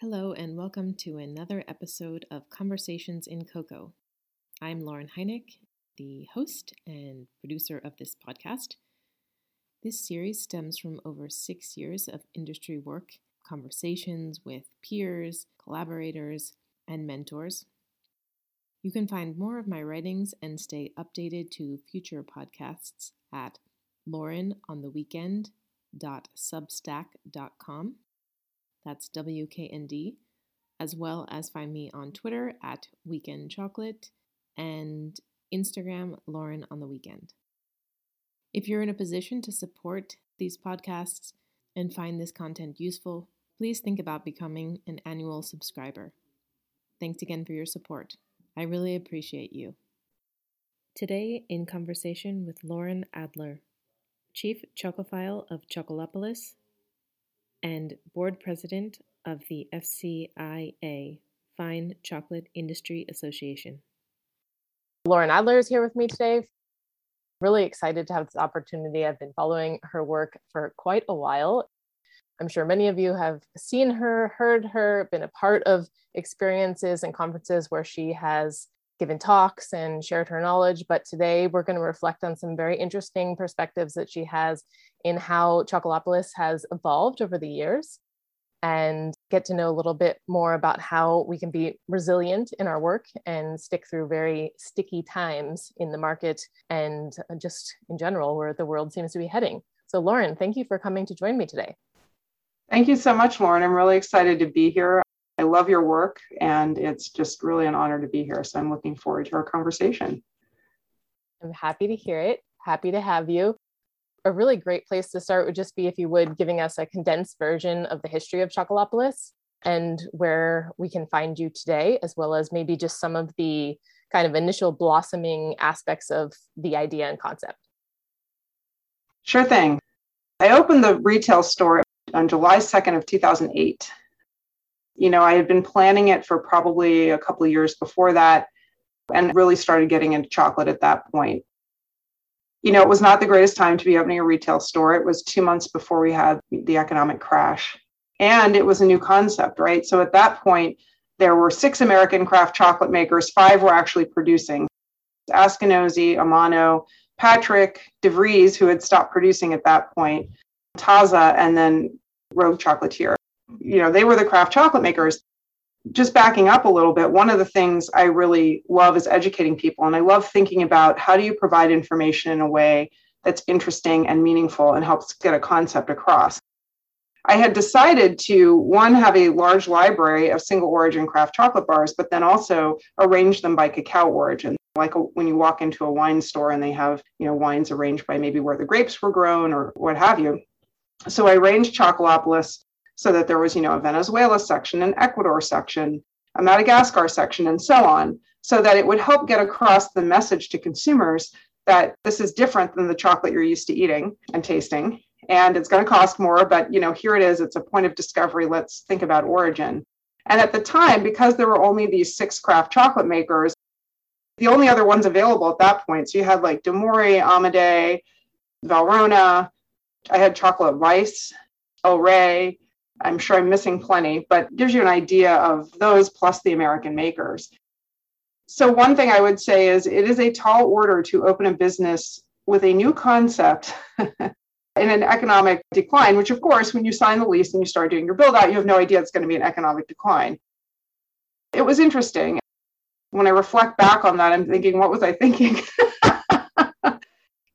Hello, and welcome to another episode of Conversations in Cocoa. I'm Lauren Heineck, the host and producer of this podcast. This series stems from over six years of industry work, conversations with peers, collaborators, and mentors. You can find more of my writings and stay updated to future podcasts at laurenontheweekend.substack.com. That's WKND, as well as find me on Twitter at Weekend Chocolate and Instagram Lauren on the Weekend. If you're in a position to support these podcasts and find this content useful, please think about becoming an annual subscriber. Thanks again for your support. I really appreciate you. Today, in conversation with Lauren Adler, Chief Chocophile of Chocolopolis and board president of the FCIA, Fine Chocolate Industry Association. Lauren Adler is here with me today. Really excited to have this opportunity. I've been following her work for quite a while. I'm sure many of you have seen her, heard her, been a part of experiences and conferences where she has given talks and shared her knowledge. But today we're going to reflect on some very interesting perspectives that she has in how Chocolopolis has evolved over the years and get to know a little bit more about how we can be resilient in our work and stick through very sticky times in the market and uh, just in general where the world seems to be heading. So, Lauren, thank you for coming to join me today. Thank you so much, Lauren. I'm really excited to be here. I love your work, and it's just really an honor to be here. So, I'm looking forward to our conversation. I'm happy to hear it. Happy to have you a really great place to start would just be if you would giving us a condensed version of the history of Chocolopolis and where we can find you today, as well as maybe just some of the kind of initial blossoming aspects of the idea and concept. Sure thing. I opened the retail store on July 2nd of 2008. You know, I had been planning it for probably a couple of years before that and really started getting into chocolate at that point you know, it was not the greatest time to be opening a retail store. It was two months before we had the economic crash. And it was a new concept, right? So at that point, there were six American craft chocolate makers, five were actually producing. Askinosie, Amano, Patric, DeVries, who had stopped producing at that point, Taza, and then Rogue Chocolatier. You know, they were the craft chocolate makers just backing up a little bit, one of the things I really love is educating people. And I love thinking about how do you provide information in a way that's interesting and meaningful and helps get a concept across. I had decided to one have a large library of single origin craft chocolate bars, but then also arrange them by cacao origin. Like a, when you walk into a wine store and they have, you know, wines arranged by maybe where the grapes were grown or what have you. So I arranged Chocolopolis so that there was, you know, a Venezuela section, an Ecuador section, a Madagascar section, and so on, so that it would help get across the message to consumers that this is different than the chocolate you're used to eating and tasting. And it's going to cost more, but you know, here it is. It's a point of discovery. Let's think about origin. And at the time, because there were only these six craft chocolate makers, the only other ones available at that point. So you had like Domori, Amedei, Valrhona. I had chocolate rice, El Rey, I'm sure I'm missing plenty, but gives you an idea of those plus the American makers. So, one thing I would say is it is a tall order to open a business with a new concept in an economic decline, which, of course, when you sign the lease and you start doing your build out, you have no idea it's going to be an economic decline. It was interesting. When I reflect back on that, I'm thinking, what was I thinking?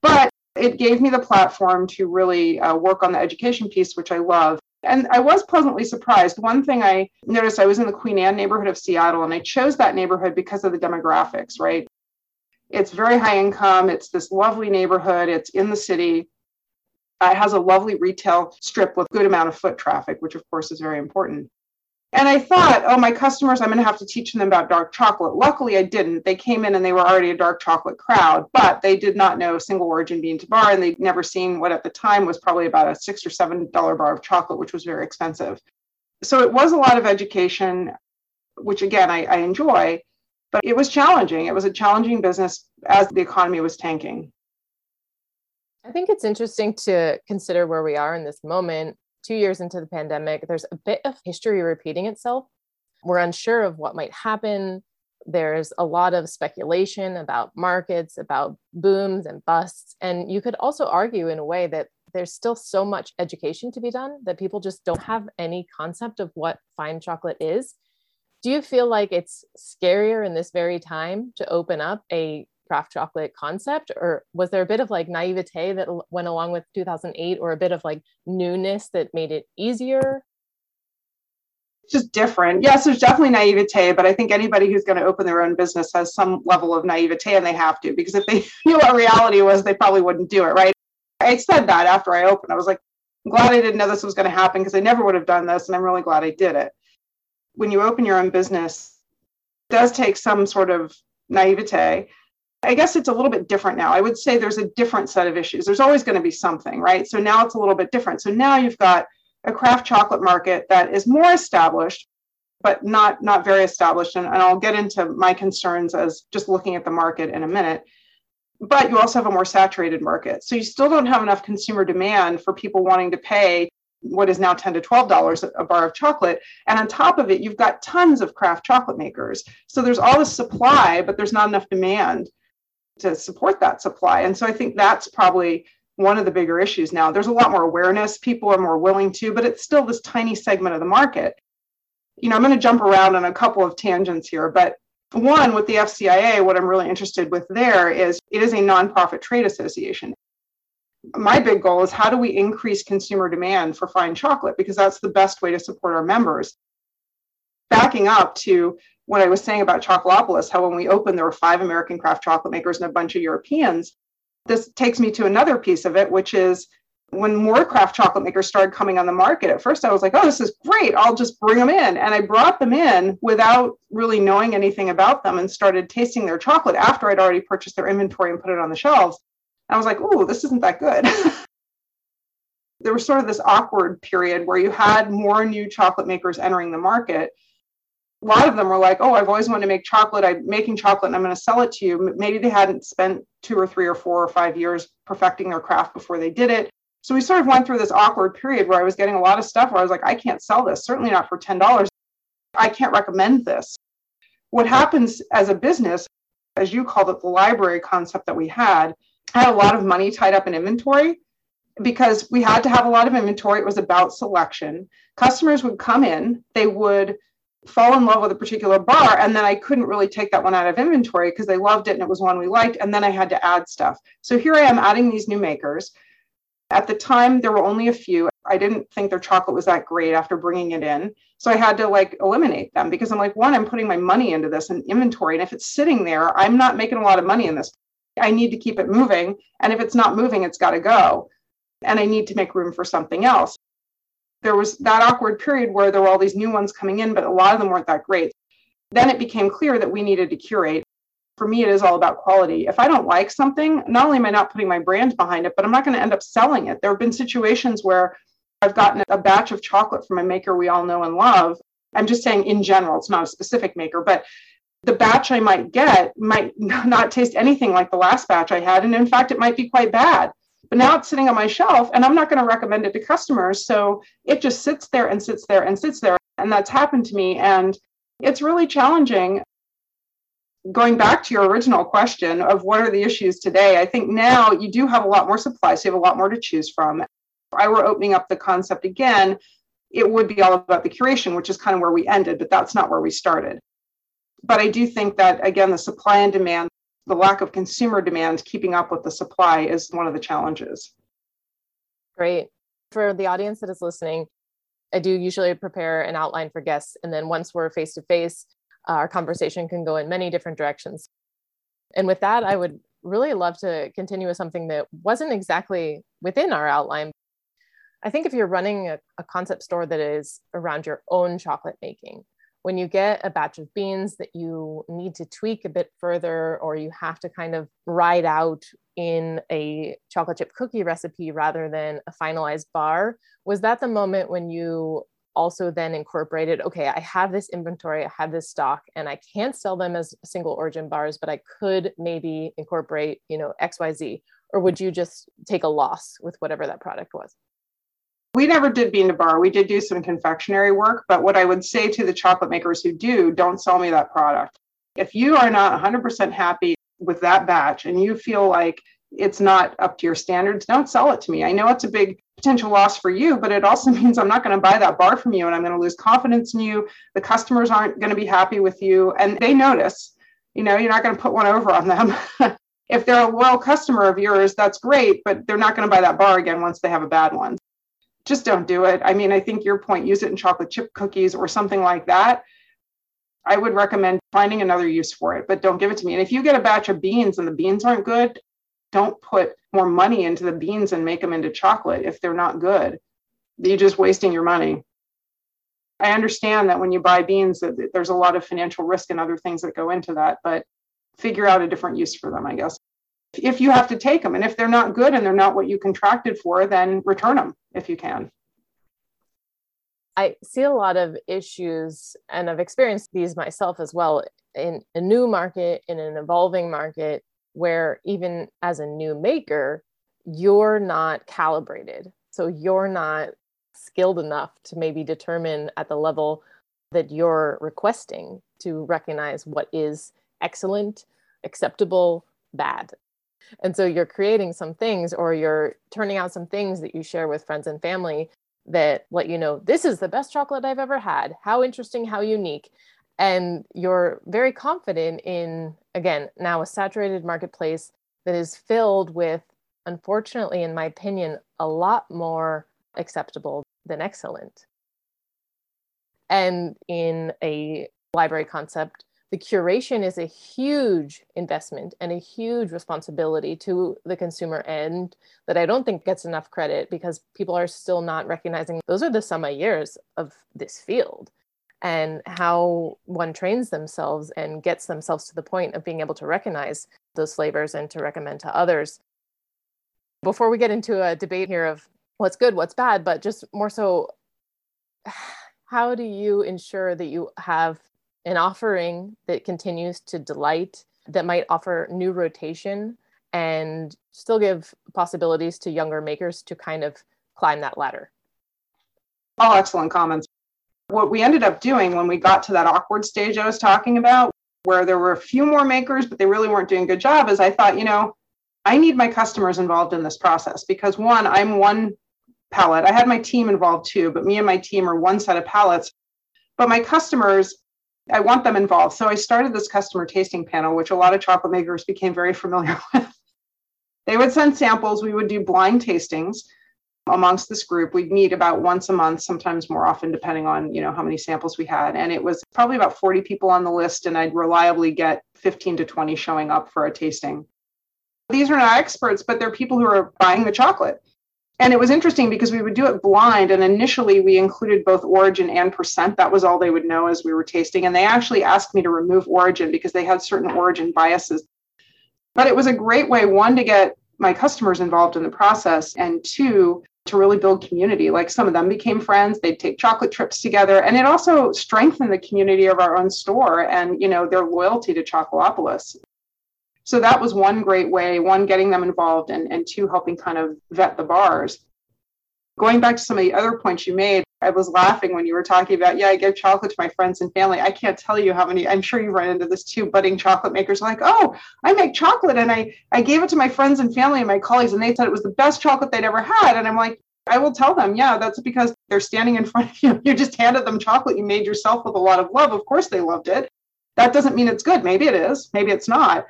but it gave me the platform to really uh, work on the education piece, which I love. And I was pleasantly surprised. One thing I noticed, I was in the Queen Anne neighborhood of Seattle, and I chose that neighborhood because of the demographics, right? It's very high income. It's this lovely neighborhood. It's in the city. It has a lovely retail strip with good amount of foot traffic, which of course is very important. And I thought, oh, my customers, I'm going to have to teach them about dark chocolate. Luckily, I didn't. They came in and they were already a dark chocolate crowd, but they did not know single origin bean to bar, and they'd never seen what at the time was probably about a six or seven dollar bar of chocolate, which was very expensive. So it was a lot of education, which again I, I enjoy, but it was challenging. It was a challenging business as the economy was tanking. I think it's interesting to consider where we are in this moment two years into the pandemic, there's a bit of history repeating itself. We're unsure of what might happen. There's a lot of speculation about markets, about booms and busts. And you could also argue, in a way, that there's still so much education to be done that people just don't have any concept of what fine chocolate is. Do you feel like it's scarier in this very time to open up a craft chocolate concept or was there a bit of like naivete that went along with 2008 or a bit of like newness that made it easier? Just different. Yes there's definitely naivete but i think anybody who's going to open their own business has some level of naivete and they have to because if they knew what reality was they probably wouldn't do it right? I said that after i opened. I was like i'm glad i didn't know this was going to happen because i never would have done this and i'm really glad i did it. When you open your own business it does take some sort of naivete I guess it's a little bit different now. I would say there's a different set of issues. There's always going to be something, right? So now it's a little bit different. So now you've got a craft chocolate market that is more established, but not not very established. And, and I'll get into my concerns as just looking at the market in a minute. But you also have a more saturated market. So you still don't have enough consumer demand for people wanting to pay what is now 10 to 12 dollars a bar of chocolate and on top of it you've got tons of craft chocolate makers so there's all this supply but there's not enough demand to support that supply. And so I think that's probably one of the bigger issues now. There's a lot more awareness, people are more willing to, but it's still this tiny segment of the market. You know, I'm going to jump around on a couple of tangents here, but one with the FCIA, what I'm really interested with there is it is a nonprofit trade association. My big goal is how do we increase consumer demand for fine chocolate because that's the best way to support our members. Backing up to what I was saying about Chocolopolis, how when we opened, there were five American craft chocolate makers and a bunch of Europeans. This takes me to another piece of it, which is when more craft chocolate makers started coming on the market. At first, I was like, oh, this is great. I'll just bring them in. And I brought them in without really knowing anything about them and started tasting their chocolate after I'd already purchased their inventory and put it on the shelves. And I was like, oh, this isn't that good. there was sort of this awkward period where you had more new chocolate makers entering the market a lot of them were like, "Oh, I've always wanted to make chocolate. I'm making chocolate, and I'm going to sell it to you." Maybe they hadn't spent two or three or four or five years perfecting their craft before they did it. So we sort of went through this awkward period where I was getting a lot of stuff where I was like, "I can't sell this. Certainly not for ten dollars. I can't recommend this." What happens as a business, as you called it, the library concept that we had, had a lot of money tied up in inventory because we had to have a lot of inventory. It was about selection. Customers would come in, they would fall in love with a particular bar and then I couldn't really take that one out of inventory because they loved it and it was one we liked and then I had to add stuff. So here I am adding these new makers. At the time there were only a few. I didn't think their chocolate was that great after bringing it in. So I had to like eliminate them because I'm like one I'm putting my money into this and in inventory and if it's sitting there I'm not making a lot of money in this. I need to keep it moving and if it's not moving it's got to go. And I need to make room for something else there was that awkward period where there were all these new ones coming in, but a lot of them weren't that great. Then it became clear that we needed to curate. For me, it is all about quality. If I don't like something, not only am I not putting my brand behind it, but I'm not going to end up selling it. There have been situations where I've gotten a batch of chocolate from a maker we all know and love. I'm just saying in general, it's not a specific maker, but the batch I might get might not taste anything like the last batch I had. And in fact, it might be quite bad. But now it's sitting on my shelf and I'm not going to recommend it to customers. So it just sits there and sits there and sits there. And that's happened to me. And it's really challenging. Going back to your original question of what are the issues today, I think now you do have a lot more supply. So you have a lot more to choose from. If I were opening up the concept again, it would be all about the curation, which is kind of where we ended, but that's not where we started. But I do think that, again, the supply and demand the lack of consumer demand keeping up with the supply is one of the challenges. Great. For the audience that is listening, I do usually prepare an outline for guests. And then once we're face to face, our conversation can go in many different directions. And with that, I would really love to continue with something that wasn't exactly within our outline. I think if you're running a, a concept store that is around your own chocolate making, when you get a batch of beans that you need to tweak a bit further or you have to kind of ride out in a chocolate chip cookie recipe rather than a finalized bar was that the moment when you also then incorporated okay i have this inventory i have this stock and i can't sell them as single origin bars but i could maybe incorporate you know xyz or would you just take a loss with whatever that product was We never did bean to bar. We did do some confectionery work, but what I would say to the chocolate makers who do, don't sell me that product. If you are not 100% happy with that batch and you feel like it's not up to your standards, don't sell it to me. I know it's a big potential loss for you, but it also means I'm not going to buy that bar from you and I'm going to lose confidence in you. The customers aren't going to be happy with you and they notice. You know, you're not going to put one over on them. if they're a loyal customer of yours, that's great, but they're not going to buy that bar again once they have a bad one just don't do it. I mean, I think your point, use it in chocolate chip cookies or something like that. I would recommend finding another use for it, but don't give it to me. And if you get a batch of beans and the beans aren't good, don't put more money into the beans and make them into chocolate if they're not good. You're just wasting your money. I understand that when you buy beans, that there's a lot of financial risk and other things that go into that, but figure out a different use for them, I guess if you have to take them. And if they're not good and they're not what you contracted for, then return them if you can. I see a lot of issues, and I've experienced these myself as well in a new market, in an evolving market, where even as a new maker, you're not calibrated. So you're not skilled enough to maybe determine at the level that you're requesting to recognize what is excellent, acceptable, bad. And so you're creating some things or you're turning out some things that you share with friends and family that let you know this is the best chocolate I've ever had. How interesting, how unique. And you're very confident in, again, now a saturated marketplace that is filled with, unfortunately, in my opinion, a lot more acceptable than excellent. And in a library concept, the curation is a huge investment and a huge responsibility to the consumer end that I don't think gets enough credit because people are still not recognizing those are the summer years of this field and how one trains themselves and gets themselves to the point of being able to recognize those flavors and to recommend to others. Before we get into a debate here of what's good, what's bad, but just more so, how do you ensure that you have an offering that continues to delight, that might offer new rotation and still give possibilities to younger makers to kind of climb that ladder. All excellent comments. What we ended up doing when we got to that awkward stage I was talking about, where there were a few more makers, but they really weren't doing a good job, is I thought, you know, I need my customers involved in this process because one, I'm one palate. I had my team involved too, but me and my team are one set of palates. But my customers I want them involved. So I started this customer tasting panel, which a lot of chocolate makers became very familiar with. they would send samples. We would do blind tastings amongst this group. We'd meet about once a month, sometimes more often, depending on you know how many samples we had. And it was probably about 40 people on the list, and I'd reliably get 15 to 20 showing up for a tasting. These are not experts, but they're people who are buying the chocolate and it was interesting because we would do it blind and initially we included both origin and percent. That was all they would know as we were tasting. And they actually asked me to remove origin because they had certain origin biases. But it was a great way one to get my customers involved in the process and two to really build community. Like some of them became friends they'd take chocolate trips together and it also strengthened the community of our own store and you know their loyalty to chocolopolis so that was one great way one getting them involved and, and two helping kind of vet the bars going back to some of the other points you made i was laughing when you were talking about yeah i give chocolate to my friends and family i can't tell you how many i'm sure you've run into this too budding chocolate makers like oh i make chocolate and i i gave it to my friends and family and my colleagues and they said it was the best chocolate they'd ever had and i'm like I will tell them, yeah, that's because they're standing in front of you. You just handed them chocolate you made yourself with a lot of love. Of course, they loved it. That doesn't mean it's good. Maybe it is, maybe it's not.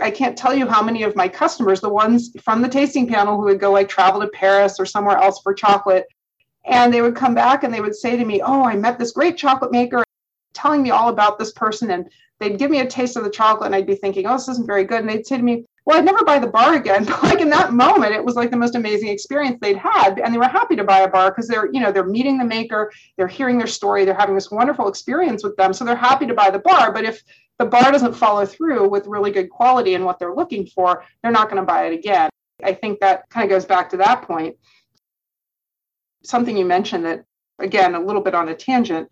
I can't tell you how many of my customers, the ones from the tasting panel who would go like travel to Paris or somewhere else for chocolate, and they would come back and they would say to me, Oh, I met this great chocolate maker telling me all about this person. And they'd give me a taste of the chocolate and I'd be thinking, Oh, this isn't very good. And they'd say to me, Well, I'd never buy the bar again. But like in that moment, it was like the most amazing experience they'd had. And they were happy to buy a bar because they're, you know, they're meeting the maker, they're hearing their story, they're having this wonderful experience with them. So they're happy to buy the bar. But if the bar doesn't follow through with really good quality and what they're looking for, they're not going to buy it again. I think that kind of goes back to that point. Something you mentioned that, again, a little bit on a tangent.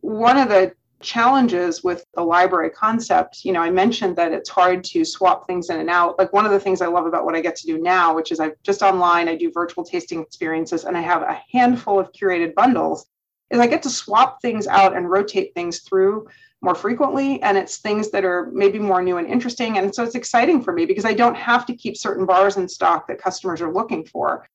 One of the challenges with the library concept. You know, I mentioned that it's hard to swap things in and out. Like one of the things I love about what I get to do now, which is i've just online, I do virtual tasting experiences and I have a handful of curated bundles, is I get to swap things out and rotate things through more frequently and it's things that are maybe more new and interesting and so it's exciting for me because I don't have to keep certain bars in stock that customers are looking for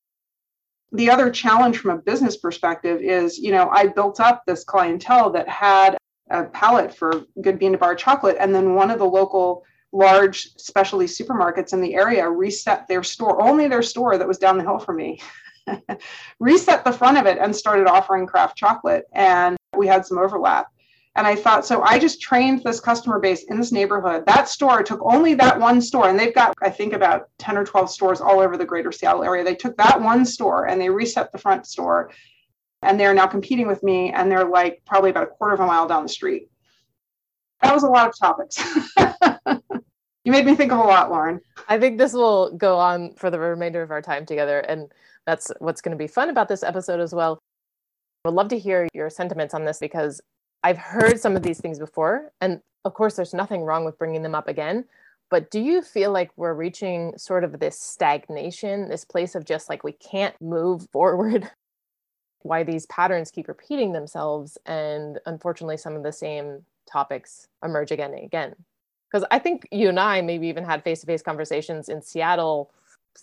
the other challenge from a business perspective is, you know, I built up this clientele that had a palate for good bean to bar chocolate. And then one of the local large specialty supermarkets in the area reset their store, only their store that was down the hill from me, reset the front of it and started offering craft chocolate. And we had some overlap. And I thought, so I just trained this customer base in this neighborhood. That store took only that one store, and they've got, I think, about 10 or 12 stores all over the greater Seattle area. They took that one store and they reset the front store. And they're now competing with me, and they're like probably about a quarter of a mile down the street. That was a lot of topics. you made me think of a lot, Lauren. I think this will go on for the remainder of our time together. And that's what's going to be fun about this episode as well. I would love to hear your sentiments on this because I've heard some of these things before, and of course, there's nothing wrong with bringing them up again. But do you feel like we're reaching sort of this stagnation, this place of just like we can't move forward? Why these patterns keep repeating themselves, and unfortunately, some of the same topics emerge again and again. Because I think you and I maybe even had face to face conversations in Seattle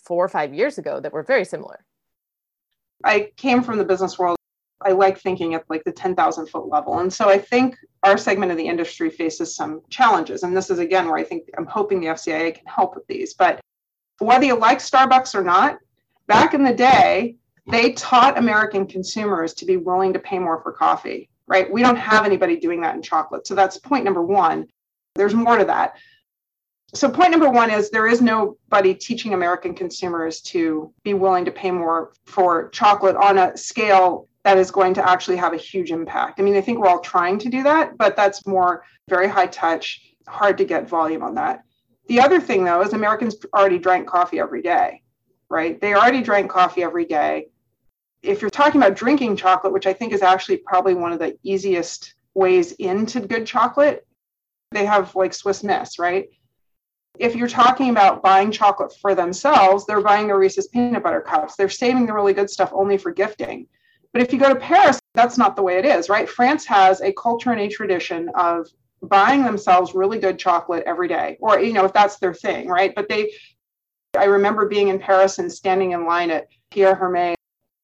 four or five years ago that were very similar. I came from the business world I like thinking at like the 10,000 foot level. And so I think our segment of the industry faces some challenges. And this is again where I think I'm hoping the FCIA can help with these. But whether you like Starbucks or not, back in the day, they taught American consumers to be willing to pay more for coffee, right? We don't have anybody doing that in chocolate. So that's point number one. There's more to that. So, point number one is there is nobody teaching American consumers to be willing to pay more for chocolate on a scale that is going to actually have a huge impact. I mean, I think we're all trying to do that, but that's more very high touch, hard to get volume on that. The other thing, though, is Americans already drank coffee every day, right? They already drank coffee every day. If you're talking about drinking chocolate, which I think is actually probably one of the easiest ways into good chocolate, they have like Swiss Miss, right? If you're talking about buying chocolate for themselves, they're buying the Reese's peanut butter cups. They're saving the really good stuff only for gifting. But if you go to Paris, that's not the way it is, right? France has a culture and a tradition of buying themselves really good chocolate every day, or, you know, if that's their thing, right? But they, I remember being in Paris and standing in line at Pierre Hermé. It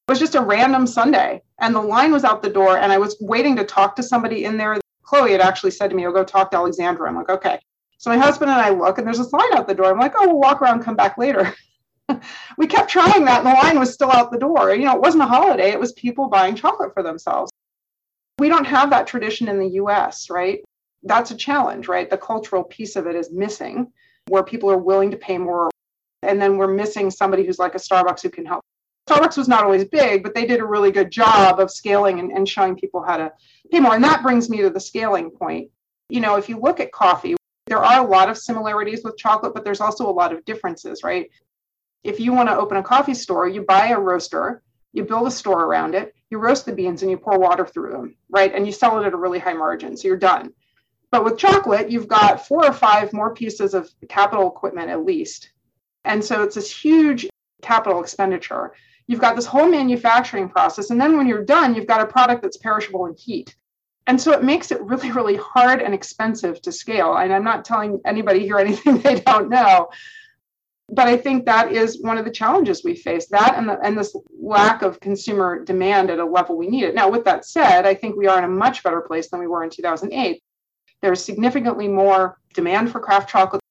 was just a random Sunday, and the line was out the door, and I was waiting to talk to somebody in there. Chloe had actually said to me, I'll go talk to Alexandra. I'm like, okay. So my husband and I look, and there's a sign out the door. I'm like, oh, we'll walk around, come back later. we kept trying that and the line was still out the door. You know, it wasn't a holiday, it was people buying chocolate for themselves. We don't have that tradition in the US, right? That's a challenge, right? The cultural piece of it is missing where people are willing to pay more. And then we're missing somebody who's like a Starbucks who can help. Starbucks was not always big, but they did a really good job of scaling and, and showing people how to pay more. And that brings me to the scaling point. You know, if you look at coffee, there are a lot of similarities with chocolate, but there's also a lot of differences, right? If you want to open a coffee store, you buy a roaster, you build a store around it, you roast the beans and you pour water through them, right? And you sell it at a really high margin. So you're done. But with chocolate, you've got four or five more pieces of capital equipment at least. And so it's this huge capital expenditure. You've got this whole manufacturing process. And then when you're done, you've got a product that's perishable in heat. And so it makes it really, really hard and expensive to scale. And I'm not telling anybody here anything they don't know but I think that is one of the challenges we face that and, the, and this lack of consumer demand at a level we need it. Now, with that said, I think we are in a much better place than we were in 2008. There's significantly more demand for craft chocolate.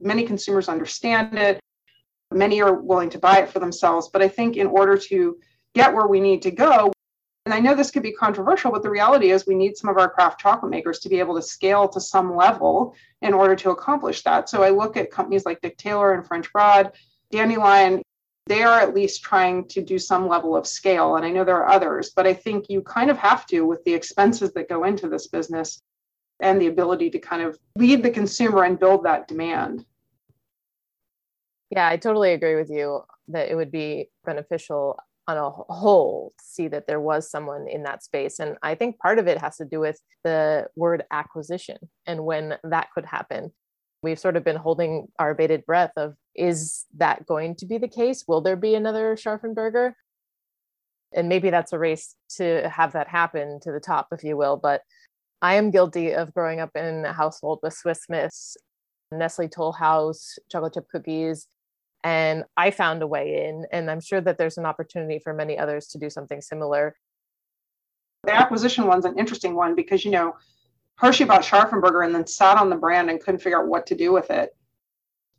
Many consumers understand it. Many are willing to buy it for themselves. But I think in order to get where we need to go, and I know this could be controversial, but the reality is we need some of our craft chocolate makers to be able to scale to some level in order to accomplish that. So I look at companies like Dick Taylor and French Broad, Dandelion, they are at least trying to do some level of scale. And I know there are others, but I think you kind of have to with the expenses that go into this business and the ability to kind of lead the consumer and build that demand. Yeah, I totally agree with you that it would be beneficial on a whole see that there was someone in that space. And I think part of it has to do with the word acquisition and when that could happen. We've sort of been holding our bated breath of is that going to be the case? Will there be another Scharffen Berger? And maybe that's a race to have that happen to the top, if you will. But I am guilty of growing up in a household with Swiss Miss, Nestle Toll House, chocolate chip cookies, and I found a way in. And I'm sure that there's an opportunity for many others to do something similar. The acquisition one's an interesting one because, you know, Hershey bought Scharffen Berger and then sat on the brand and couldn't figure out what to do with it.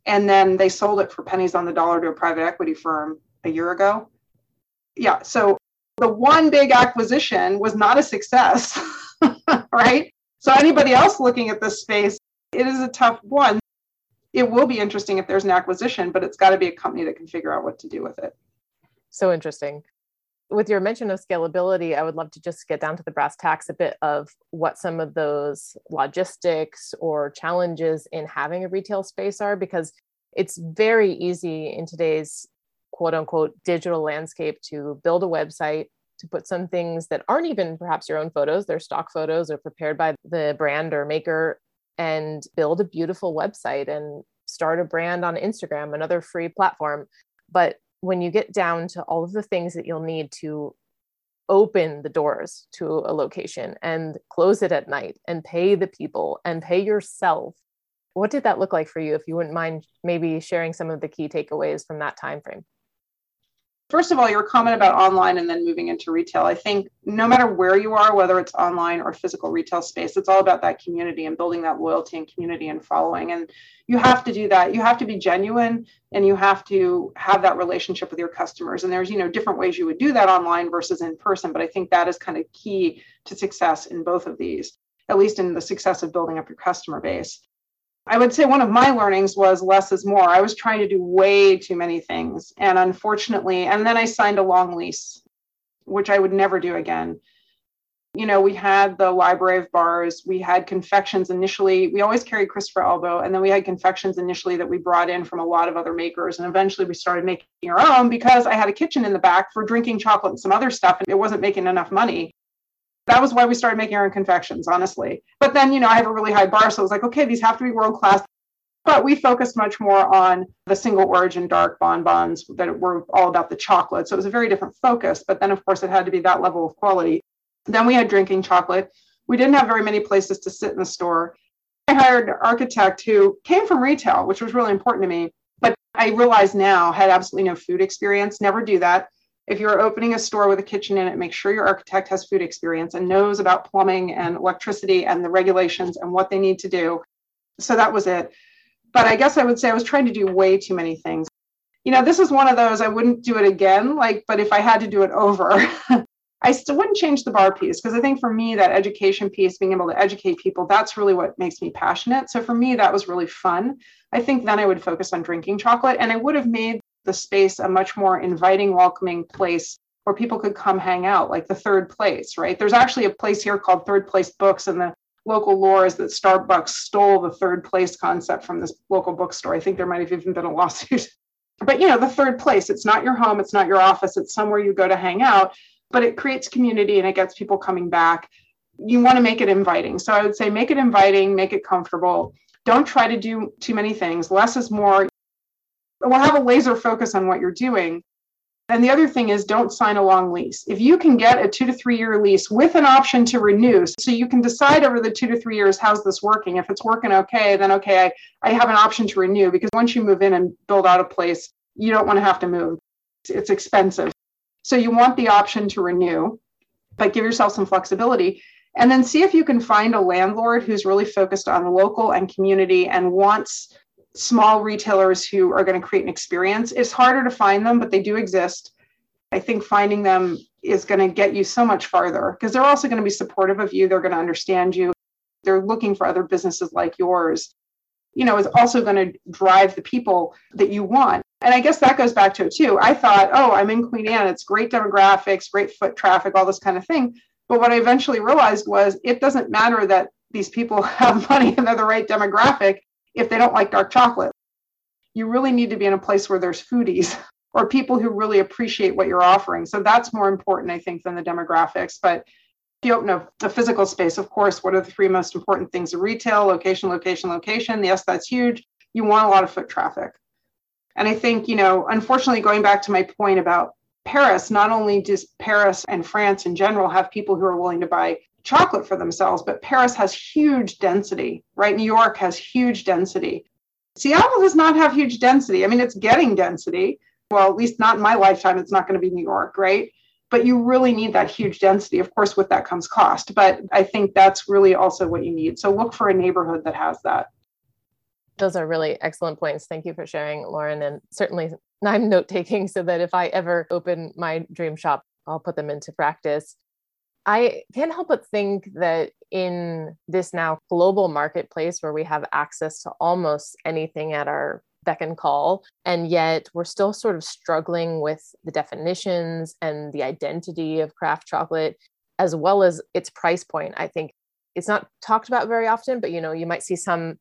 And then they sold it for pennies on the dollar to a private equity firm a year ago. Yeah. So the one big acquisition was not a success, right? So anybody else looking at this space, it is a tough one it will be interesting if there's an acquisition, but it's got to be a company that can figure out what to do with it. So interesting. With your mention of scalability, I would love to just get down to the brass tacks a bit of what some of those logistics or challenges in having a retail space are, because it's very easy in today's quote unquote digital landscape to build a website, to put some things that aren't even perhaps your own photos, they're stock photos or prepared by the brand or maker and build a beautiful website and start a brand on Instagram, another free platform. But when you get down to all of the things that you'll need to open the doors to a location and close it at night and pay the people and pay yourself what did that look like for you if you wouldn't mind maybe sharing some of the key takeaways from that time frame First of all, your comment about online and then moving into retail. I think no matter where you are, whether it's online or physical retail space, it's all about that community and building that loyalty and community and following. And you have to do that. You have to be genuine and you have to have that relationship with your customers. And there's, you know, different ways you would do that online versus in person. But I think that is kind of key to success in both of these, at least in the success of building up your customer base. I would say one of my learnings was less is more. I was trying to do way too many things. And unfortunately, and then I signed a long lease, which I would never do again. You know, we had the library of bars, we had confections initially. We always carried Christopher Elbow, and then we had confections initially that we brought in from a lot of other makers. And eventually we started making our own because I had a kitchen in the back for drinking chocolate and some other stuff, and it wasn't making enough money that was why we started making our own confections, honestly. But then, you know, I have a really high bar. So I was like, okay, these have to be world class. But we focused much more on the single origin dark bonbons that were all about the chocolate. So it was a very different focus. But then, of course, it had to be that level of quality. Then we had drinking chocolate. We didn't have very many places to sit in the store. I hired an architect who came from retail, which was really important to me. But I realize now had absolutely no food experience. Never do that if you're opening a store with a kitchen in it, make sure your architect has food experience and knows about plumbing and electricity and the regulations and what they need to do. So that was it. But I guess I would say I was trying to do way too many things. You know, this is one of those I wouldn't do it again, like, but if I had to do it over, I still wouldn't change the bar piece because I think for me, that education piece, being able to educate people, that's really what makes me passionate. So for me, that was really fun. I think then I would focus on drinking chocolate and I would have made the space a much more inviting, welcoming place where people could come hang out, like the third place, right? There's actually a place here called Third Place Books, and the local lore is that Starbucks stole the third place concept from this local bookstore. I think there might have even been a lawsuit. but you know, the third place, it's not your home, it's not your office, it's somewhere you go to hang out, but it creates community and it gets people coming back. You want to make it inviting. So I would say make it inviting, make it comfortable. Don't try to do too many things. Less is more will have a laser focus on what you're doing. And the other thing is don't sign a long lease. If you can get a two to three year lease with an option to renew, so you can decide over the two to three years, how's this working? If it's working okay, then okay, I, I have an option to renew because once you move in and build out a place, you don't want to have to move. It's, it's expensive. So you want the option to renew, but give yourself some flexibility. And then see if you can find a landlord who's really focused on local and community and wants small retailers who are going to create an experience. It's harder to find them, but they do exist. I think finding them is going to get you so much farther because they're also going to be supportive of you. They're going to understand you. They're looking for other businesses like yours. You know, it's also going to drive the people that you want. And I guess that goes back to it too. I thought, oh, I'm in Queen Anne. It's great demographics, great foot traffic, all this kind of thing. But what I eventually realized was it doesn't matter that these people have money and they're the right demographic if they don't like dark chocolate. You really need to be in a place where there's foodies or people who really appreciate what you're offering. So that's more important, I think, than the demographics. But if you open a, a physical space, of course, what are the three most important things of retail? Location, location, location. Yes, that's huge. You want a lot of foot traffic. And I think, you know, unfortunately, going back to my point about Paris, not only does Paris and France in general have people who are willing to buy chocolate for themselves, but Paris has huge density, right? New York has huge density. Seattle does not have huge density. I mean, it's getting density. Well, at least not in my lifetime, it's not going to be New York, right? But you really need that huge density. Of course, with that comes cost. But I think that's really also what you need. So look for a neighborhood that has that. Those are really excellent points. Thank you for sharing, Lauren. And certainly, I'm note taking so that if I ever open my dream shop, I'll put them into practice. I can't help but think that in this now global marketplace where we have access to almost anything at our beck and call, and yet we're still sort of struggling with the definitions and the identity of craft chocolate, as well as its price point. I think it's not talked about very often, but you know, you might see some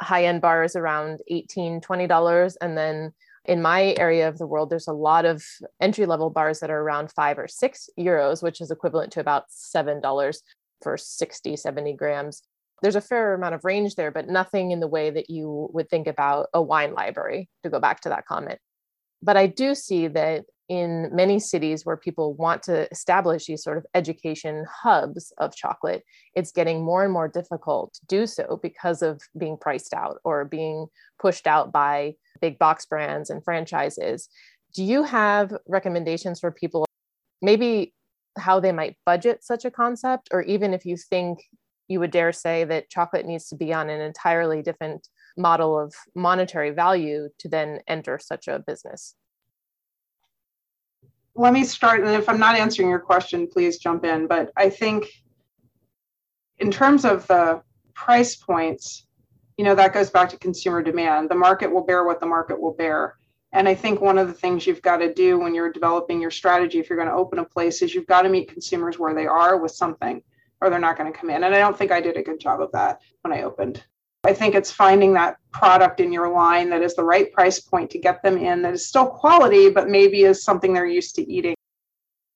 high end bars around 18 $20 and then in my area of the world, there's a lot of entry level bars that are around five or six euros, which is equivalent to about $7 for 60, 70 grams. There's a fair amount of range there, but nothing in the way that you would think about a wine library, to go back to that comment. But I do see that in many cities where people want to establish these sort of education hubs of chocolate, it's getting more and more difficult to do so because of being priced out or being pushed out by big box brands and franchises. Do you have recommendations for people, maybe how they might budget such a concept, or even if you think you would dare say that chocolate needs to be on an entirely different model of monetary value to then enter such a business? let me start, and if I'm not answering your question, please jump in. But I think in terms of the price points, you know, that goes back to consumer demand. The market will bear what the market will bear. And I think one of the things you've got to do when you're developing your strategy, if you're going to open a place, is you've got to meet consumers where they are with something, or they're not going to come in. And I don't think I did a good job of that when I opened. I think it's finding that product in your line that is the right price point to get them in, that is still quality, but maybe is something they're used to eating.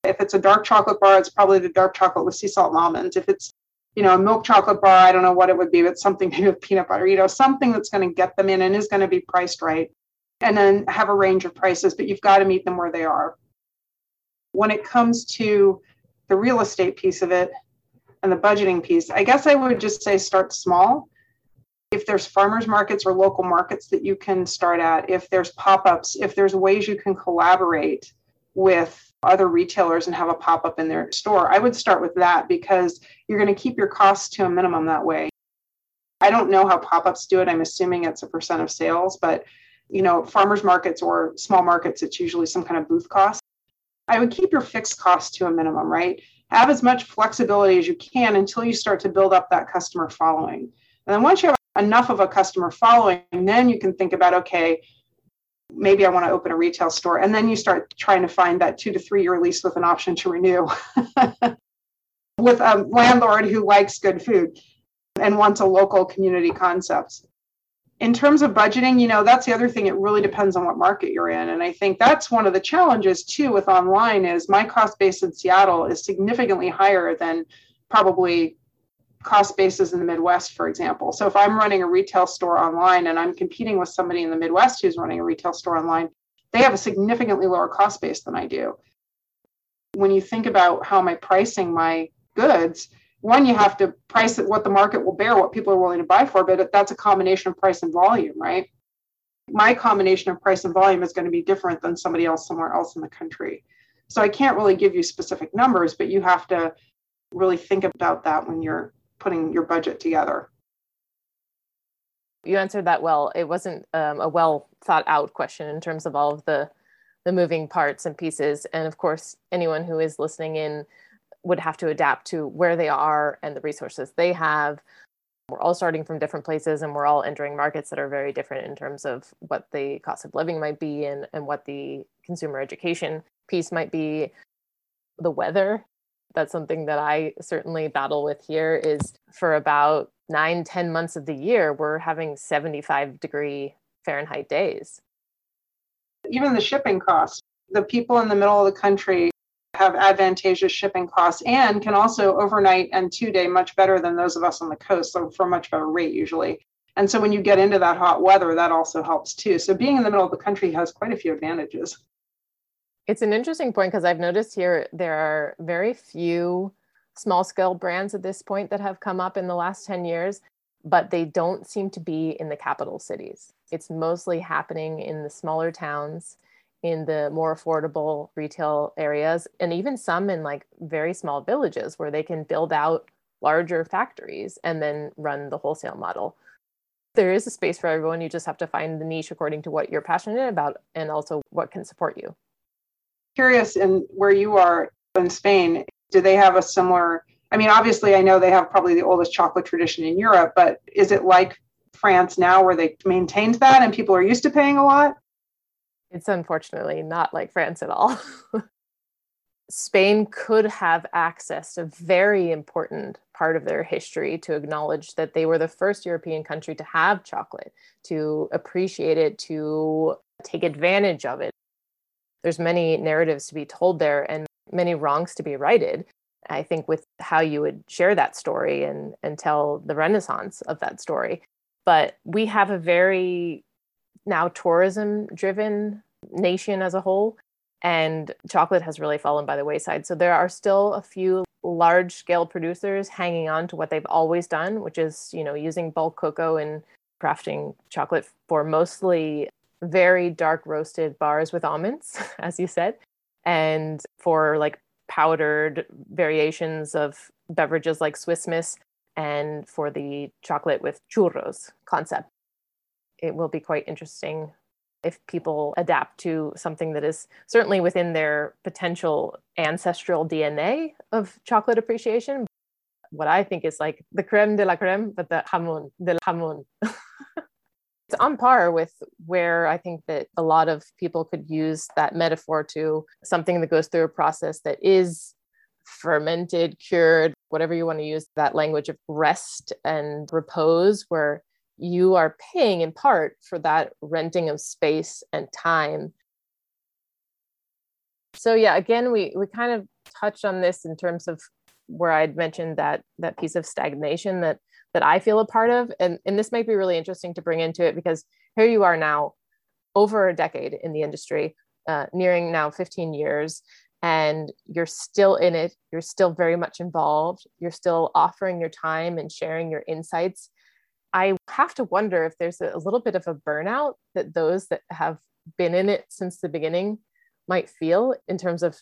If it's a dark chocolate bar, it's probably the dark chocolate with sea salt and almonds. If it's, you know, a milk chocolate bar, I don't know what it would be, but something do with peanut butter, you know, something that's going to get them in and is going to be priced right. And then have a range of prices, but you've got to meet them where they are. When it comes to the real estate piece of it and the budgeting piece, I guess I would just say start small if there's farmers markets or local markets that you can start at, if there's pop ups, if there's ways you can collaborate with other retailers and have a pop up in their store, I would start with that because you're going to keep your costs to a minimum that way. I don't know how pop ups do it. I'm assuming it's a percent of sales, but you know, farmers markets or small markets, it's usually some kind of booth cost. I would keep your fixed costs to a minimum, right? Have as much flexibility as you can until you start to build up that customer following. And then once you have enough of a customer following, then you can think about, okay, maybe I want to open a retail store. And then you start trying to find that two to three year lease with an option to renew with a landlord who likes good food and wants a local community concept. In terms of budgeting, you know, that's the other thing. It really depends on what market you're in. And I think that's one of the challenges too with online is my cost base in Seattle is significantly higher than probably cost bases in the Midwest, for example. So if I'm running a retail store online and I'm competing with somebody in the Midwest who's running a retail store online, they have a significantly lower cost base than I do. When you think about how am I pricing my goods, one, you have to price it what the market will bear, what people are willing to buy for, but that's a combination of price and volume, right? My combination of price and volume is going to be different than somebody else somewhere else in the country. So I can't really give you specific numbers, but you have to really think about that when you're putting your budget together? You answered that well. It wasn't um, a well thought out question in terms of all of the the moving parts and pieces. And of course, anyone who is listening in would have to adapt to where they are and the resources they have. We're all starting from different places and we're all entering markets that are very different in terms of what the cost of living might be and, and what the consumer education piece might be. The weather that's something that I certainly battle with here is for about nine, 10 months of the year, we're having 75 degree Fahrenheit days. even the shipping costs. The people in the middle of the country have advantageous shipping costs and can also overnight and two day much better than those of us on the coast, so for a much better rate usually. And so when you get into that hot weather, that also helps too. So being in the middle of the country has quite a few advantages. It's an interesting point because I've noticed here there are very few small scale brands at this point that have come up in the last 10 years, but they don't seem to be in the capital cities. It's mostly happening in the smaller towns in the more affordable retail areas and even some in like very small villages where they can build out larger factories and then run the wholesale model. There is a space for everyone. You just have to find the niche according to what you're passionate about and also what can support you curious in where you are in spain do they have a similar i mean obviously i know they have probably the oldest chocolate tradition in europe but is it like france now where they maintained that and people are used to paying a lot it's unfortunately not like France at all. Spain could have accessed a very important part of their history to acknowledge that they were the first European country to have chocolate, to appreciate it, to take advantage of it. There's many narratives to be told there and many wrongs to be righted. I think with how you would share that story and and tell the renaissance of that story. But we have a very now tourism driven nation as a whole and chocolate has really fallen by the wayside so there are still a few large scale producers hanging on to what they've always done which is you know using bulk cocoa and crafting chocolate for mostly very dark roasted bars with almonds as you said and for like powdered variations of beverages like swiss miss and for the chocolate with churros concept it will be quite interesting if people adapt to something that is certainly within their potential ancestral DNA of chocolate appreciation. What I think is like the creme de la creme, but the jamon de la jamon. it's on par with where I think that a lot of people could use that metaphor to something that goes through a process that is fermented, cured, whatever you want to use that language of rest and repose, where you are paying in part for that renting of space and time. So yeah, again, we we kind of touched on this in terms of where I'd mentioned that that piece of stagnation that that I feel a part of, and and this might be really interesting to bring into it because here you are now, over a decade in the industry, uh, nearing now 15 years, and you're still in it. You're still very much involved. You're still offering your time and sharing your insights I have to wonder if there's a little bit of a burnout that those that have been in it since the beginning might feel in terms of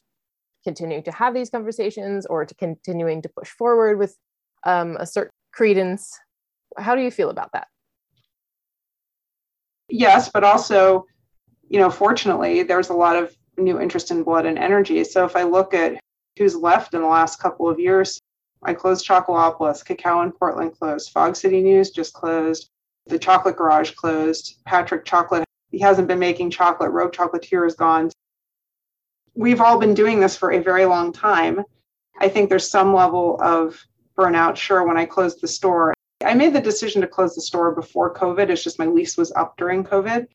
continuing to have these conversations or to continuing to push forward with um, a certain credence. How do you feel about that? Yes, but also, you know, fortunately, there's a lot of new interest in blood and energy. So if I look at who's left in the last couple of years, I closed Chocolopolis. Cacao in Portland closed. Fog City News just closed. The Chocolate Garage closed. Patric Chocolate, he hasn't been making chocolate. Rogue Chocolatier is gone. We've all been doing this for a very long time. I think there's some level of burnout. Sure, when I closed the store, I made the decision to close the store before COVID. It's just my lease was up during COVID.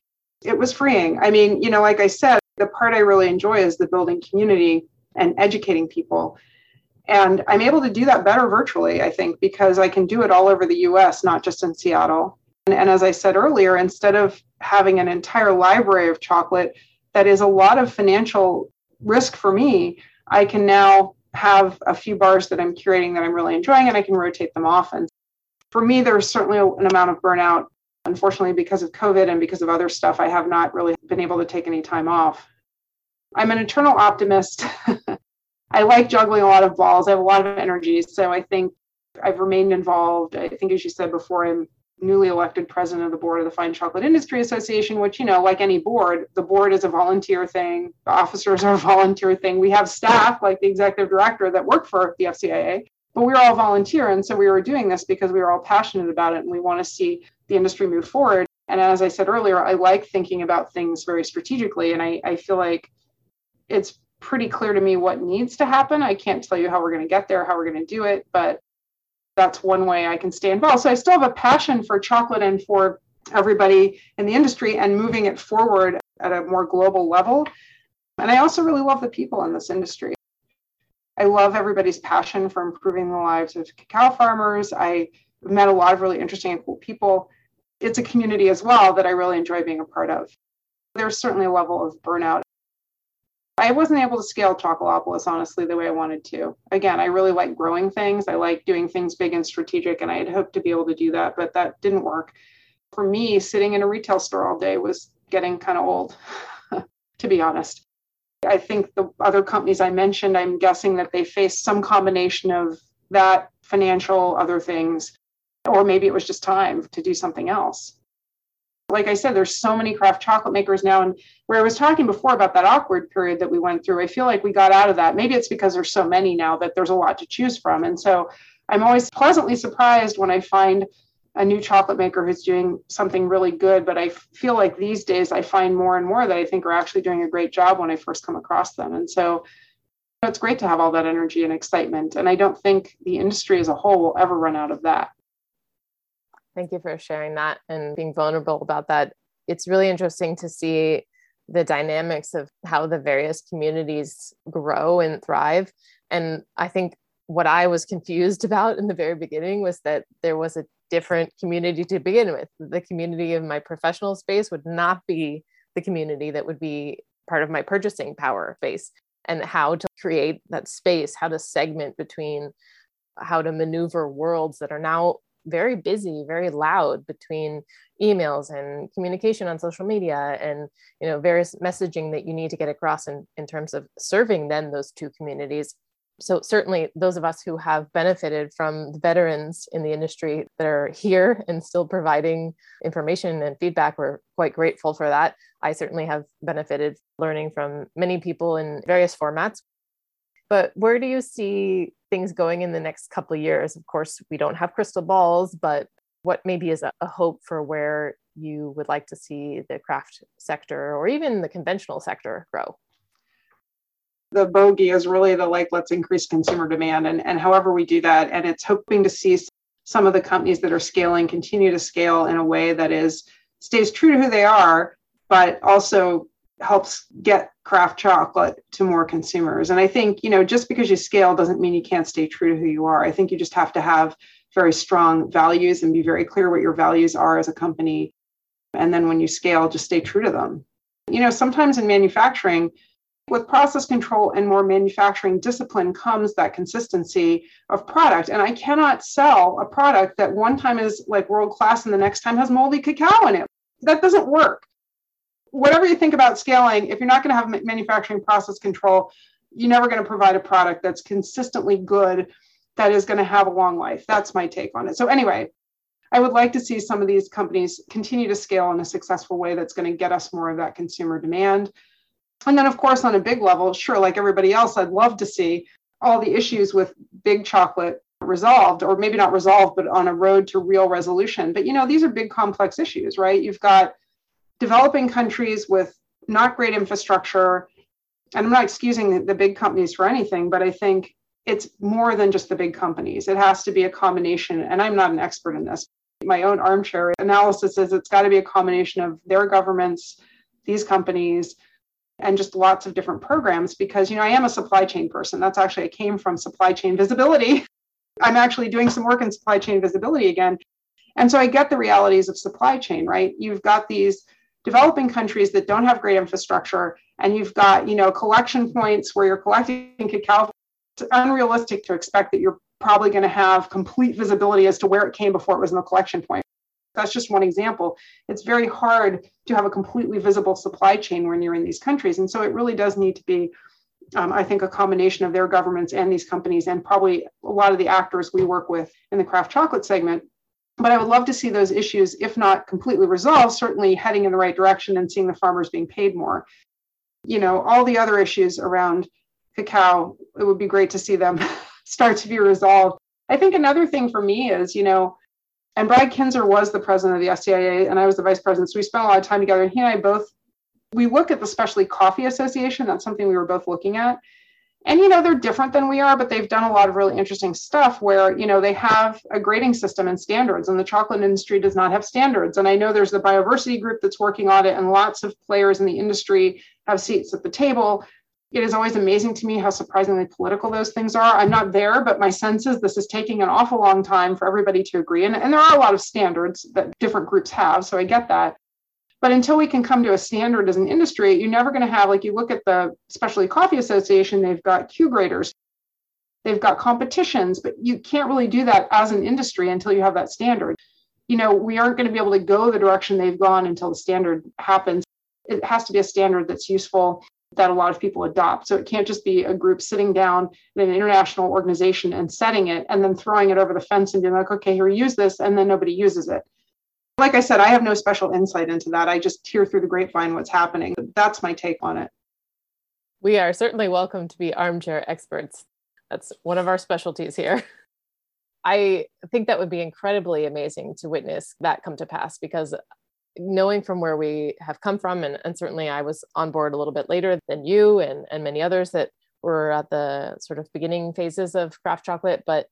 It was freeing. I mean, you know, like I said, the part I really enjoy is the building community and educating people. And I'm able to do that better virtually, I think, because I can do it all over the US, not just in Seattle. And, and, as I said earlier, instead of having an entire library of chocolate that is a lot of financial risk for me, I can now have a few bars that I'm curating that I'm really enjoying and I can rotate them often. For me, there's certainly an amount of burnout. Unfortunately, because of COVID and because of other stuff, I have not really been able to take any time off. I'm an eternal optimist. I like juggling a lot of balls. I have a lot of energy. So I think I've remained involved. I think, as you said before, I'm newly elected president of the board of the Fine Chocolate Industry Association, which, you know, like any board, the board is a volunteer thing, the officers are a volunteer thing. We have staff, like the executive director, that work for the FCIA, but we're all volunteer. And so we were doing this because we were all passionate about it and we want to see the industry move forward. And as I said earlier, I like thinking about things very strategically. And I, I feel like it's pretty clear to me what needs to happen. I can't tell you how we're going to get there, how we're going to do it, but that's one way I can stay involved. So I still have a passion for chocolate and for everybody in the industry and moving it forward. at a more global level. And I also really love the people in this industry. I love everybody's passion for improving the lives of cacao farmers. I met a lot of really interesting and cool people. It's a community as well that I really enjoy being a part of. There's certainly a level of burnout. I wasn't able to scale Chocolopolis honestly the way I wanted to. Again, I really like growing things. I like doing things big and strategic, and I had hoped to be able to do that, but that didn't work. For me, sitting in a retail store all day was getting kind of old, to be honest. I think the other companies I mentioned, I'm guessing that they faced some combination of that, financial, other things, or maybe it was just time to do something else. Like I said, there's so many craft chocolate makers now. And where I was talking before about that awkward period that we went through, I feel like we got out of that. Maybe it's because there's so many now that there's a lot to choose from. And so I'm always pleasantly surprised when I find a new chocolate maker who's doing something really good. But I feel like these days I find more and more that I think are actually doing a great job when I first come across them. And so it's great to have all that energy and excitement. And I don't think the industry as a whole will ever run out of that. Thank you for sharing that and being vulnerable about that. It's really interesting to see the dynamics of how the various communities grow and thrive. And I think what I was confused about in the very beginning was that there was a different community to begin with. The community of my professional space would not be the community that would be part of my purchasing power space and how to create that space, how to segment between how to maneuver worlds that are now very busy, very loud between emails and communication on social media and you know various messaging that you need to get across in, in terms of serving then those two communities. So certainly those of us who have benefited from the veterans in the industry that are here and still providing information and feedback we're quite grateful for that. I certainly have benefited learning from many people in various formats but where do you see things going in the next couple of years? Of course we don't have crystal balls but what maybe is a, a hope for where you would like to see the craft sector or even the conventional sector grow? The bogey is really the like let's increase consumer demand and, and however we do that and it's hoping to see some of the companies that are scaling continue to scale in a way that is stays true to who they are but also helps get craft chocolate to more consumers and i think you know just because you scale doesn't mean you can't stay true to who you are i think you just have to have very strong values and be very clear what your values are as a company and then when you scale just stay true to them you know sometimes in manufacturing with process control and more manufacturing discipline comes that consistency of product. And I cannot sell a product that one time is like world class and the next time has moldy cacao in it. That doesn't work. Whatever you think about scaling, if you're not going to have manufacturing process control, you're never going to provide a product that's consistently good that is going to have a long life. That's my take on it. So, anyway, I would like to see some of these companies continue to scale in a successful way that's going to get us more of that consumer demand. And then, of course, on a big level, sure, like everybody else, I'd love to see all the issues with big chocolate resolved, or maybe not resolved, but on a road to real resolution. But, you know, these are big, complex issues, right? You've got developing countries with not great infrastructure. And I'm not excusing the big companies for anything, but I think it's more than just the big companies. It has to be a combination. And I'm not an expert in this. My own armchair analysis is it's got to be a combination of their governments, these companies, and just lots of different programs because you know I am a supply chain person. That's actually I came from supply chain visibility. I'm actually doing some work in supply chain visibility again. And so I get the realities of supply chain, right? You've got these developing countries that don't have great infrastructure and you've got, you know, collection points where you're collecting cacao. It's unrealistic to expect that you're probably going to have complete visibility as to where it came before it was in the collection point that's just one example. It's very hard to have a completely visible supply chain when you're in these countries. And so it really does need to be, um, I think, a combination of their governments and these companies, and probably a lot of the actors we work with in the craft chocolate segment. But I would love to see those issues, if not completely resolved, certainly heading in the right direction and seeing the farmers being paid more. You know, all the other issues around cacao, it would be great to see them start to be resolved. I think another thing for me is, you know, and Brad Kintzer was the president of the FCIA, and I was the vice president. So we spent a lot of time together. And he and I both, we look at the Specialty Coffee Association. That's something we were both looking at. And you know they're different than we are but they've done a lot of really interesting stuff where you know they have a grading system and standards and the chocolate industry does not have standards. And i know there's the Bioversity group that's working on it and lots of players in the industry have seats at the table. It is always amazing to me how surprisingly political those things are. I'm not there but my sense is this is taking an awful long time for everybody to agree. And, and there are a lot of standards that different groups have so i get that but until we can come to a standard as an industry, you're never going to have, like you look at the Specialty Coffee Association, they've got Q graders, they've got competitions, but you can't really do that as an industry until you have that standard. You know, we aren't going to be able to go the direction they've gone until the standard happens. It has to be a standard that's useful that a lot of people adopt. So it can't just be a group sitting down in an international organization and setting it and then throwing it over the fence and being like, okay, here, use this, and then nobody uses it like I said, I have no special insight into that. I just hear through the grapevine what's happening. That's my take on it. We are certainly welcome to be armchair experts. That's one of our specialties here. I think that would be incredibly amazing to witness that come to pass because knowing from where we have come from, and, and certainly I was on board a little bit later than you and, and many others that were at the sort of beginning phases of craft chocolate, but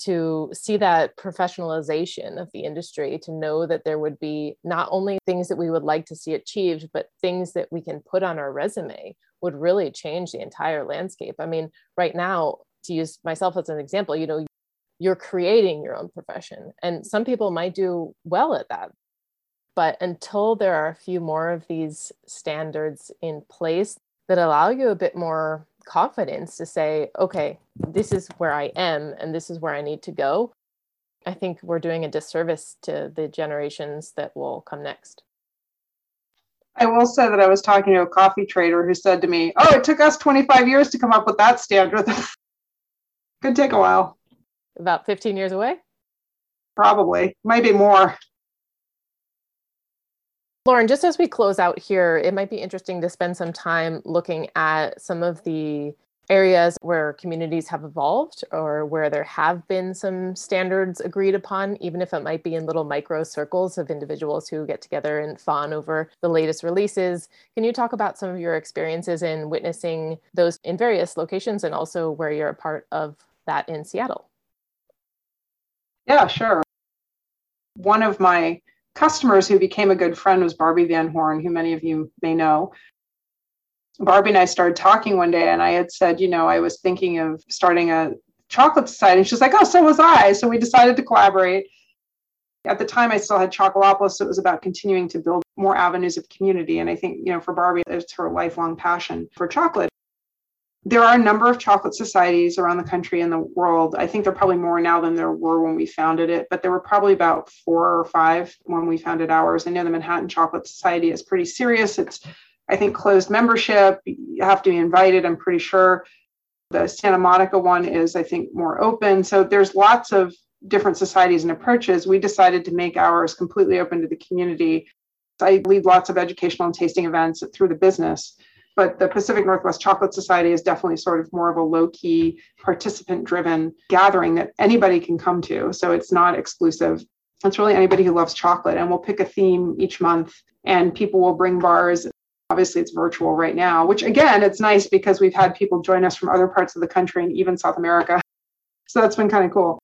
to see that professionalization of the industry, to know that there would be not only things that we would like to see achieved, but things that we can put on our resume would really change the entire landscape. I mean, right now, to use myself as an example, you know, you're creating your own profession, and some people might do well at that. But until there are a few more of these standards in place that allow you a bit more confidence to say, okay, this is where I am and this is where I need to go, I think we're doing a disservice to the generations that will come next. I will say that I was talking to a coffee trader who said to me, Oh, it took us 25 years to come up with that standard. Could take a while. About 15 years away? Probably, maybe more. Lauren, just as we close out here, it might be interesting to spend some time looking at some of the areas where communities have evolved or where there have been some standards agreed upon, even if it might be in little micro circles of individuals who get together and fawn over the latest releases. Can you talk about some of your experiences in witnessing those in various locations and also where you're a part of that in Seattle? Yeah, sure. One of my customers who became a good friend was Barbie Van Horn, who many of you may know. Barbie and I started talking one day, and I had said, you know, I was thinking of starting a chocolate society. And she's like, oh, so was I. So we decided to collaborate. At the time, I still had Chocolopolis, so it was about continuing to build more avenues of community. And I think, you know, for Barbie, it's her lifelong passion for chocolate there are a number of chocolate societies around the country and the world. I think there are probably more now than there were when we founded it, but there were probably about four or five when we founded ours. I know the Manhattan Chocolate Society is pretty serious. It's, I think, closed membership. You have to be invited, I'm pretty sure. The Santa Monica one is, I think, more open. So there's lots of different societies and approaches. We decided to make ours completely open to the community. I lead lots of educational and tasting events through the business but the Pacific Northwest Chocolate Society is definitely sort of more of a low key, participant driven gathering that anybody can come to. So it's not exclusive. It's really anybody who loves chocolate. And we'll pick a theme each month, and people will bring bars. Obviously, it's virtual right now, which again, it's nice because we've had people join us from other parts of the country and even South America. So that's been kind of cool.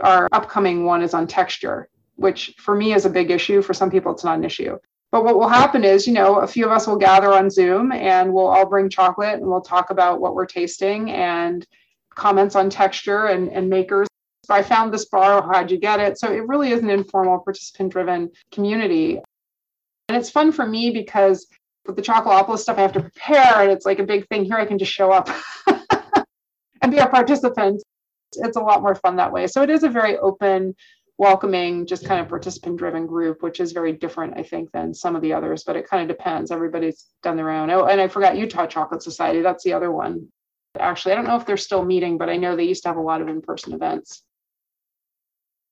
Our upcoming one is on texture, which for me is a big issue. For some people, it's not an issue. But what will happen is, you know, a few of us will gather on Zoom and we'll all bring chocolate and we'll talk about what we're tasting and comments on texture and, and makers. I found this bar, how'd you get it? So it really is an informal, participant driven community. And it's fun for me because with the Chocolopolis stuff, I have to prepare and it's like a big thing. Here I can just show up and be a participant. It's a lot more fun that way. So it is a very open, welcoming, just kind of participant driven group, which is very different, I think, than some of the others, but it kind of depends. Everybody's done their own. Oh, and I forgot Utah Chocolate Society. That's the other one. Actually, I don't know if they're still meeting, but I know they used to have a lot of in person events.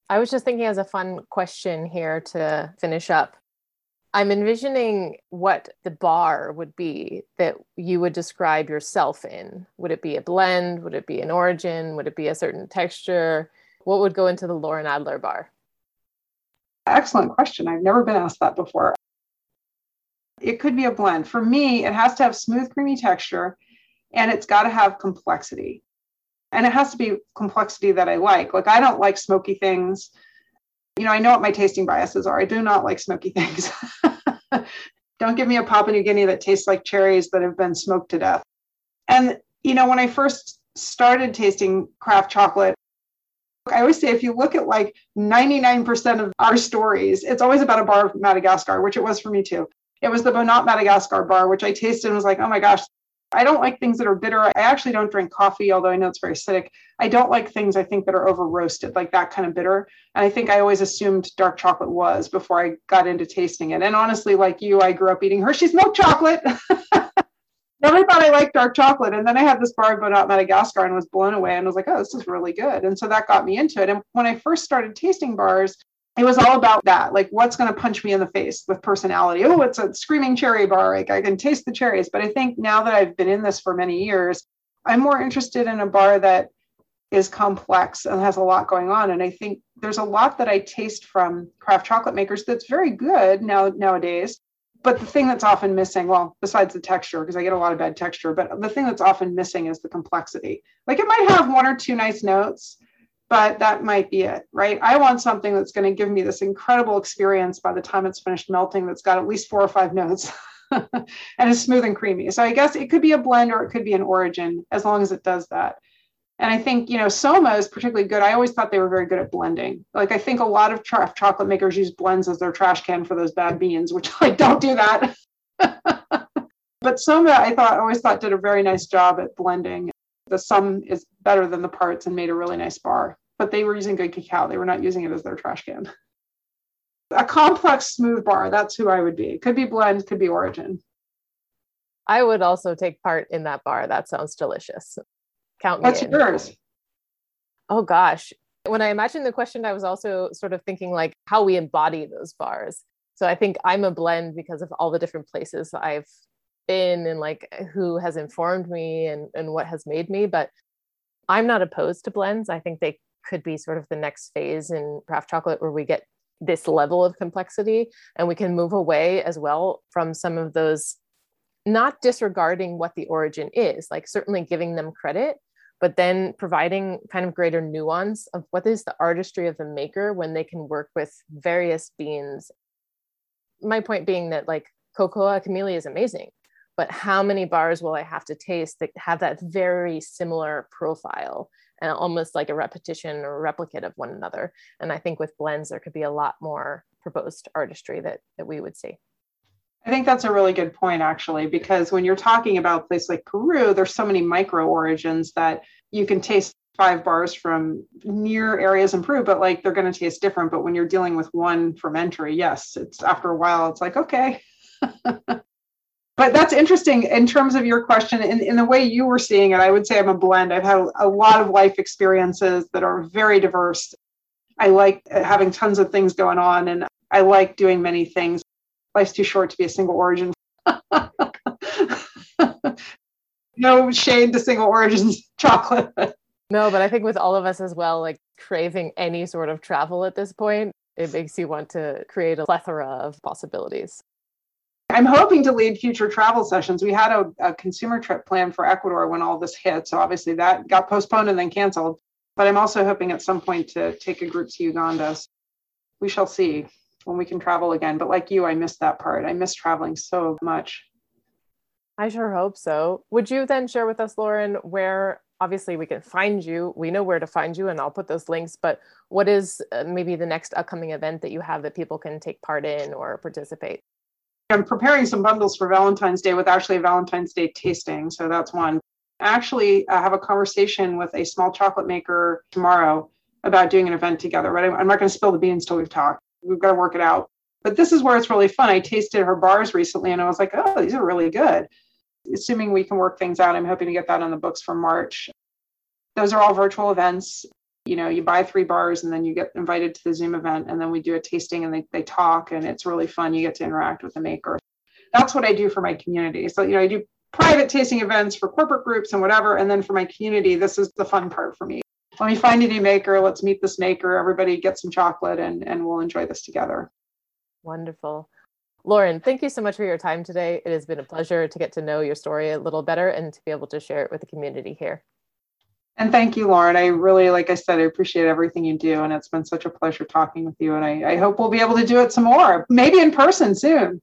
I was just thinking as a fun question here to finish up. I'm envisioning what the bar would be that you would describe yourself in. Would it be a blend? Would it be an origin? Would it be a certain texture? What would go into the Lauren Adler bar? Excellent question. I've never been asked that before. It could be a blend. For me, it has to have smooth, creamy texture. and it's got to have complexity. And it has to be complexity that I like. Like, I don't like smoky things. You know, I know what my tasting biases are. I do not like smoky things. don't give me a Papua New Guinea that tastes like cherries that have been smoked to death. And, you know, when I first started tasting craft chocolate, I always say if you look at like 99% of our stories, it's always about a bar of Madagascar, which it was for me too. It was the Bonnat Madagascar bar, which I tasted and was like, oh my gosh, I don't like things that are bitter. I actually don't drink coffee, although I know it's very acidic. I don't like things I think that are over roasted, like that kind of bitter. And I think I always assumed dark chocolate was before I got into tasting it. And honestly, like you, I grew up eating Hershey's milk chocolate. Never thought I liked dark chocolate. And then I had this bar Bonnat Madagascar and was blown away and was like, oh, this is really good. And so that got me into it. And when I first started tasting bars, it was all about that like what's going to punch me in the face with personality oh it's a screaming cherry bar like i can taste the cherries but i think now that i've been in this for many years i'm more interested in a bar that is complex and has a lot going on and i think there's a lot that i taste from craft chocolate makers that's very good now nowadays but the thing that's often missing well besides the texture because i get a lot of bad texture but the thing that's often missing is the complexity like it might have one or two nice notes but that might be it, right? I want something that's going to give me this incredible experience by the time it's finished melting that's got at least four or five notes and is smooth and creamy. So I guess it could be a blend or it could be an origin as long as it does that. And I think, you know, Soma is particularly good. I always thought they were very good at blending. Like I think a lot of tra- chocolate makers use blends as their trash can for those bad beans, which I don't do that. but Soma, I thought always thought did a very nice job at blending the sum is better than the parts and made a really nice bar. But they were using good cacao. They were not using it as their trash can. A complex smooth bar, that's who I would be. Could be blend, could be origin. I would also take part in that bar. That sounds delicious. Count me What's in. yours? Oh gosh. When I imagined the question, I was also sort of thinking like how we embody those bars. So I think I'm a blend because of all the different places I've been and like who has informed me and, and what has made me. But I'm not opposed to blends. I think they could be sort of the next phase in craft chocolate where we get this level of complexity and we can move away as well from some of those not disregarding what the origin is like certainly giving them credit but then providing kind of greater nuance of what is the artistry of the maker when they can work with various beans my point being that like Kokoa Kamili is amazing but how many bars will I have to taste that have that very similar profile and almost like a repetition or replicate of one another? And I think with blends, there could be a lot more proposed artistry that, that we would see. I think that's a really good point, actually, because when you're talking about a place like Peru, there's so many micro origins that you can taste five bars from near areas in Peru, but like they're going to taste different. But when you're dealing with one fermentary, yes, it's after a while, it's like, okay. but that's interesting in terms of your question in, in the way you were seeing it i would say i'm a blend i've had a lot of life experiences that are very diverse i like having tons of things going on and i like doing many things life's too short to be a single origin no shade to single origins chocolate no but i think with all of us as well like craving any sort of travel at this point it makes you want to create a plethora of possibilities I'm hoping to lead future travel sessions. We had a, a, consumer trip planned for Ecuador when all this hit. So obviously that got postponed and then canceled. But I'm also hoping at some point to take a group to Uganda. We shall see when we can travel again. But like you, I miss that part. I miss traveling so much. I sure hope so. Would you then share with us, Lauren, where obviously we can find you? We know where to find you, and I'll put those links. But what is uh, maybe the next upcoming event that you have that people can take part in or participate? I'm preparing some bundles for Valentine's Day with actually a Valentine's Day tasting. So that's one. Actually, I have a conversation with a small chocolate maker tomorrow about doing an event together, but I'm not going to spill the beans till we've talked. We've got to work it out. But this is where it's really fun. I tasted her bars recently and I was like, oh, these are really good. Assuming we can work things out, I'm hoping to get that on the books for March. Those are all virtual events you know you buy three bars and then you get invited to the zoom event and then we do a tasting and they, they talk and it's really fun you get to interact with the maker that's what i do for my community so you know i do private tasting events for corporate groups and whatever and then for my community this is the fun part for me let me find a new maker let's meet this maker everybody get some chocolate and and we'll enjoy this together wonderful Lauren, thank you so much for your time today. It has been a pleasure to get to know your story a little better and to be able to share it with the community here. And thank you, Lauren. I really, like I said, I appreciate everything you do. And it's been such a pleasure talking with you. And I, I hope we'll be able to do it some more, maybe in person soon.